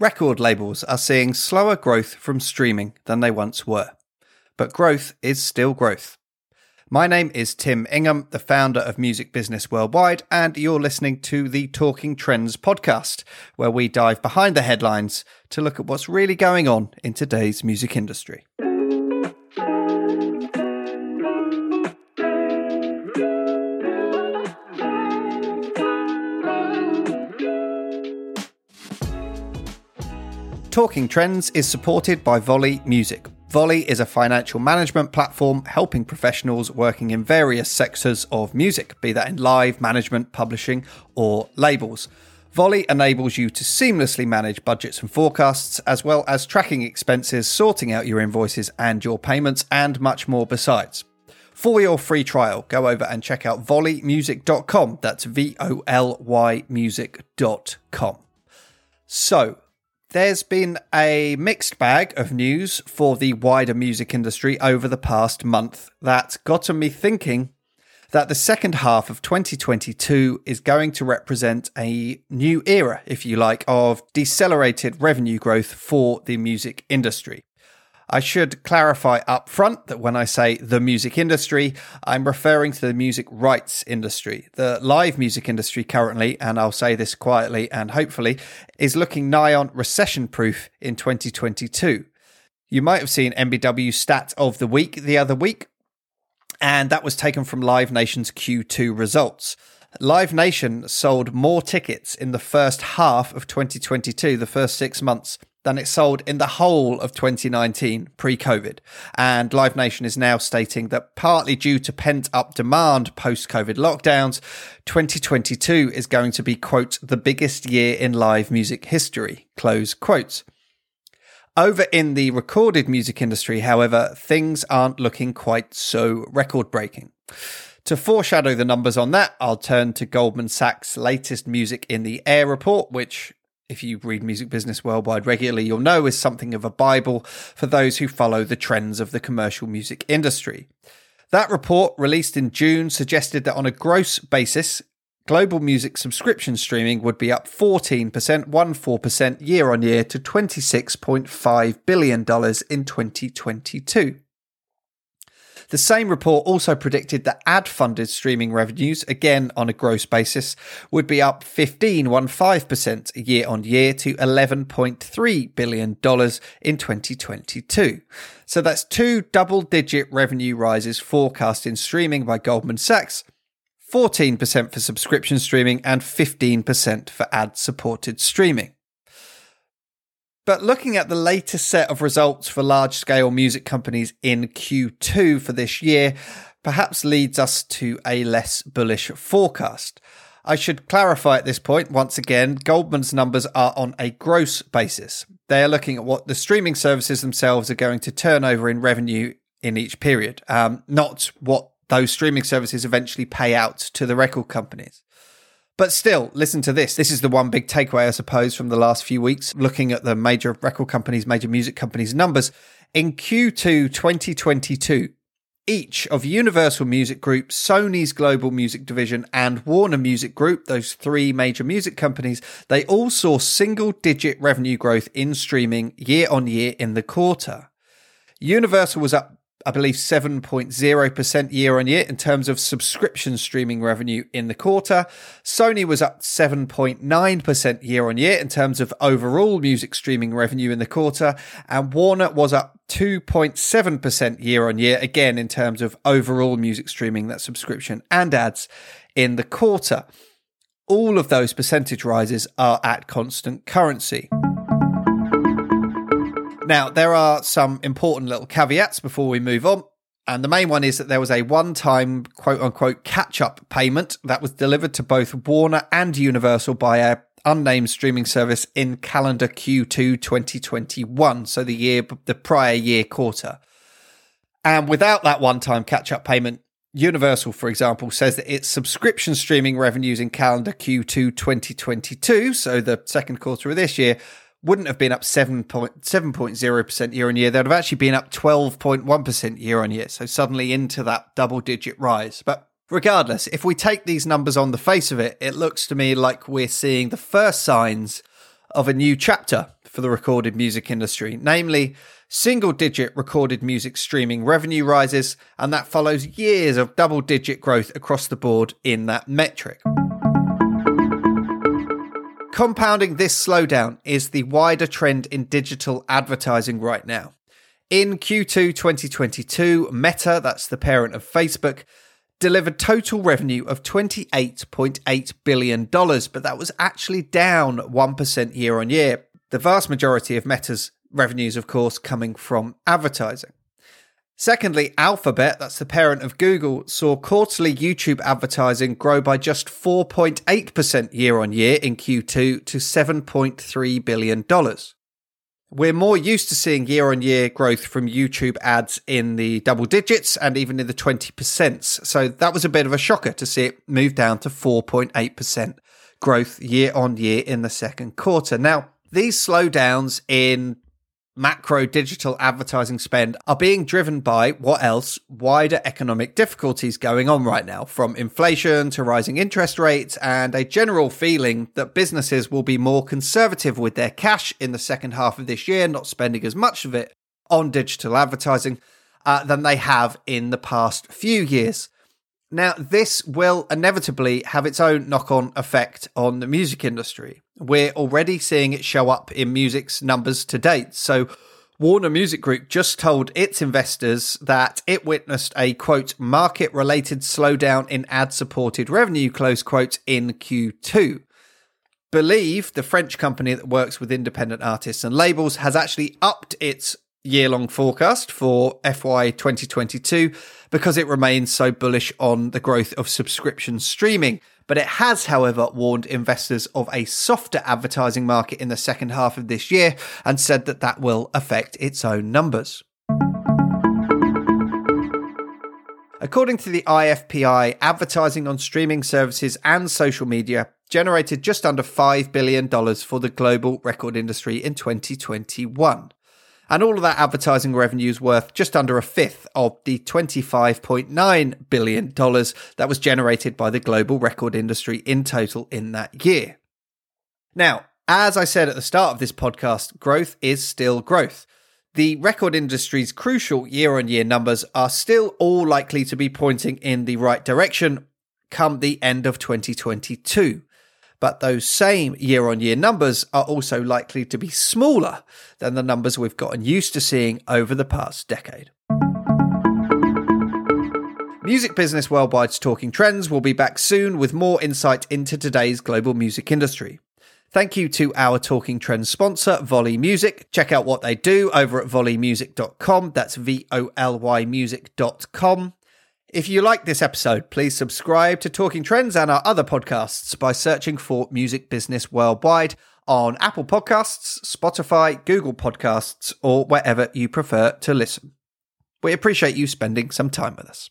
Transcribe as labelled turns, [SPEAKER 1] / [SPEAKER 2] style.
[SPEAKER 1] Record labels are seeing slower growth from streaming than they once were. But growth is still growth. My name is Tim Ingham, the founder of Music Business Worldwide, and you're listening to the Talking Trends podcast, where we dive behind the headlines to look at what's really going on in today's music industry. Talking Trends is supported by Voly Music. Voly is a financial management platform helping professionals working in various sectors of music, be that in live, management, publishing, or labels. Voly enables you to seamlessly manage budgets and forecasts, as well as tracking expenses, sorting out your invoices and your payments, and much more besides. For your free trial, go over and check out volymusic.com. That's V O L Y music.com. So, there's been a mixed bag of news for the wider music industry over the past month that's gotten me thinking that the second half of 2022 is going to represent a new era, if you like, of decelerated revenue growth for the music industry. I should clarify up front that when I say the music industry, I'm referring to the music rights industry. The live music industry currently, and I'll say this quietly and hopefully, is looking nigh on recession proof in 2022. You might have seen MBW stat of the week the other week, and that was taken from Live Nation's Q2 results. Live Nation sold more tickets in the first half of 2022, the first six months, than it sold in the whole of 2019 pre COVID. And Live Nation is now stating that partly due to pent up demand post COVID lockdowns, 2022 is going to be, quote, the biggest year in live music history, close quotes. Over in the recorded music industry, however, things aren't looking quite so record breaking. To foreshadow the numbers on that, I'll turn to Goldman Sachs' latest Music in the Air report, which if you read Music Business Worldwide regularly, you'll know is something of a Bible for those who follow the trends of the commercial music industry. That report, released in June, suggested that on a gross basis, global music subscription streaming would be up 14%, 14% year on year to $26.5 billion in 2022. The same report also predicted that ad funded streaming revenues, again on a gross basis, would be up 15.15% year on year to $11.3 billion in 2022. So that's two double digit revenue rises forecast in streaming by Goldman Sachs. 14% for subscription streaming and 15% for ad supported streaming. But looking at the latest set of results for large scale music companies in Q2 for this year, perhaps leads us to a less bullish forecast. I should clarify at this point, once again, Goldman's numbers are on a gross basis. They are looking at what the streaming services themselves are going to turn over in revenue in each period, um, not what those streaming services eventually pay out to the record companies. But still, listen to this. This is the one big takeaway, I suppose, from the last few weeks, looking at the major record companies, major music companies' numbers. In Q2 2022, each of Universal Music Group, Sony's global music division, and Warner Music Group, those three major music companies, they all saw single digit revenue growth in streaming year on year in the quarter. Universal was up I believe 7.0% year on year in terms of subscription streaming revenue in the quarter. Sony was up 7.9% year on year in terms of overall music streaming revenue in the quarter. And Warner was up 2.7% year on year, again in terms of overall music streaming, that subscription and ads in the quarter. All of those percentage rises are at constant currency. Now, there are some important little caveats before we move on. And the main one is that there was a one time quote unquote catch up payment that was delivered to both Warner and Universal by a unnamed streaming service in calendar Q2 2021. So the year, the prior year quarter. And without that one time catch up payment, Universal, for example, says that its subscription streaming revenues in calendar Q2 2022, so the second quarter of this year, wouldn't have been up 7.0% year on year. They'd have actually been up 12.1% year on year. So suddenly into that double digit rise. But regardless, if we take these numbers on the face of it, it looks to me like we're seeing the first signs of a new chapter for the recorded music industry, namely single digit recorded music streaming revenue rises, and that follows years of double digit growth across the board in that metric. Compounding this slowdown is the wider trend in digital advertising right now. In Q2 2022, Meta, that's the parent of Facebook, delivered total revenue of $28.8 billion, but that was actually down 1% year on year. The vast majority of Meta's revenues, of course, coming from advertising. Secondly, Alphabet, that's the parent of Google, saw quarterly YouTube advertising grow by just 4.8% year on year in Q2 to $7.3 billion. We're more used to seeing year on year growth from YouTube ads in the double digits and even in the 20%. So that was a bit of a shocker to see it move down to 4.8% growth year on year in the second quarter. Now, these slowdowns in macro digital advertising spend are being driven by what else? Wider economic difficulties going on right now, from inflation to rising interest rates, and a general feeling that businesses will be more conservative with their cash in the second half of this year, not spending as much of it on digital advertising uh, than they have in the past few years. Now, this will inevitably have its own knock on effect on the music industry. We're already seeing it show up in music's numbers to date. So, Warner Music Group just told its investors that it witnessed a quote market related slowdown in ad supported revenue close quote in Q2. Believe, the French company that works with independent artists and labels, has actually upped its year long forecast for FY 2022 because it remains so bullish on the growth of subscription streaming. But it has, however, warned investors of a softer advertising market in the second half of this year and said that that will affect its own numbers. According to the IFPI, advertising on streaming services and social media generated just under $5 billion for the global record industry in 2021. And all of that advertising revenue is worth just under a fifth of the $25.9 billion that was generated by the global record industry in total in that year. Now, as I said at the start of this podcast, growth is still growth. The record industry's crucial year on year numbers are still all likely to be pointing in the right direction come the end of 2022 but those same year on year numbers are also likely to be smaller than the numbers we've gotten used to seeing over the past decade. Music Business Worldwide's Talking Trends will be back soon with more insight into today's global music industry. Thank you to our Talking Trends sponsor, Voly Music. Check out what they do over at volymusic.com. That's V O L Y music.com. If you like this episode, please subscribe to Talking Trends and our other podcasts by searching for Music Business Worldwide on Apple Podcasts, Spotify, Google Podcasts, or wherever you prefer to listen. We appreciate you spending some time with us.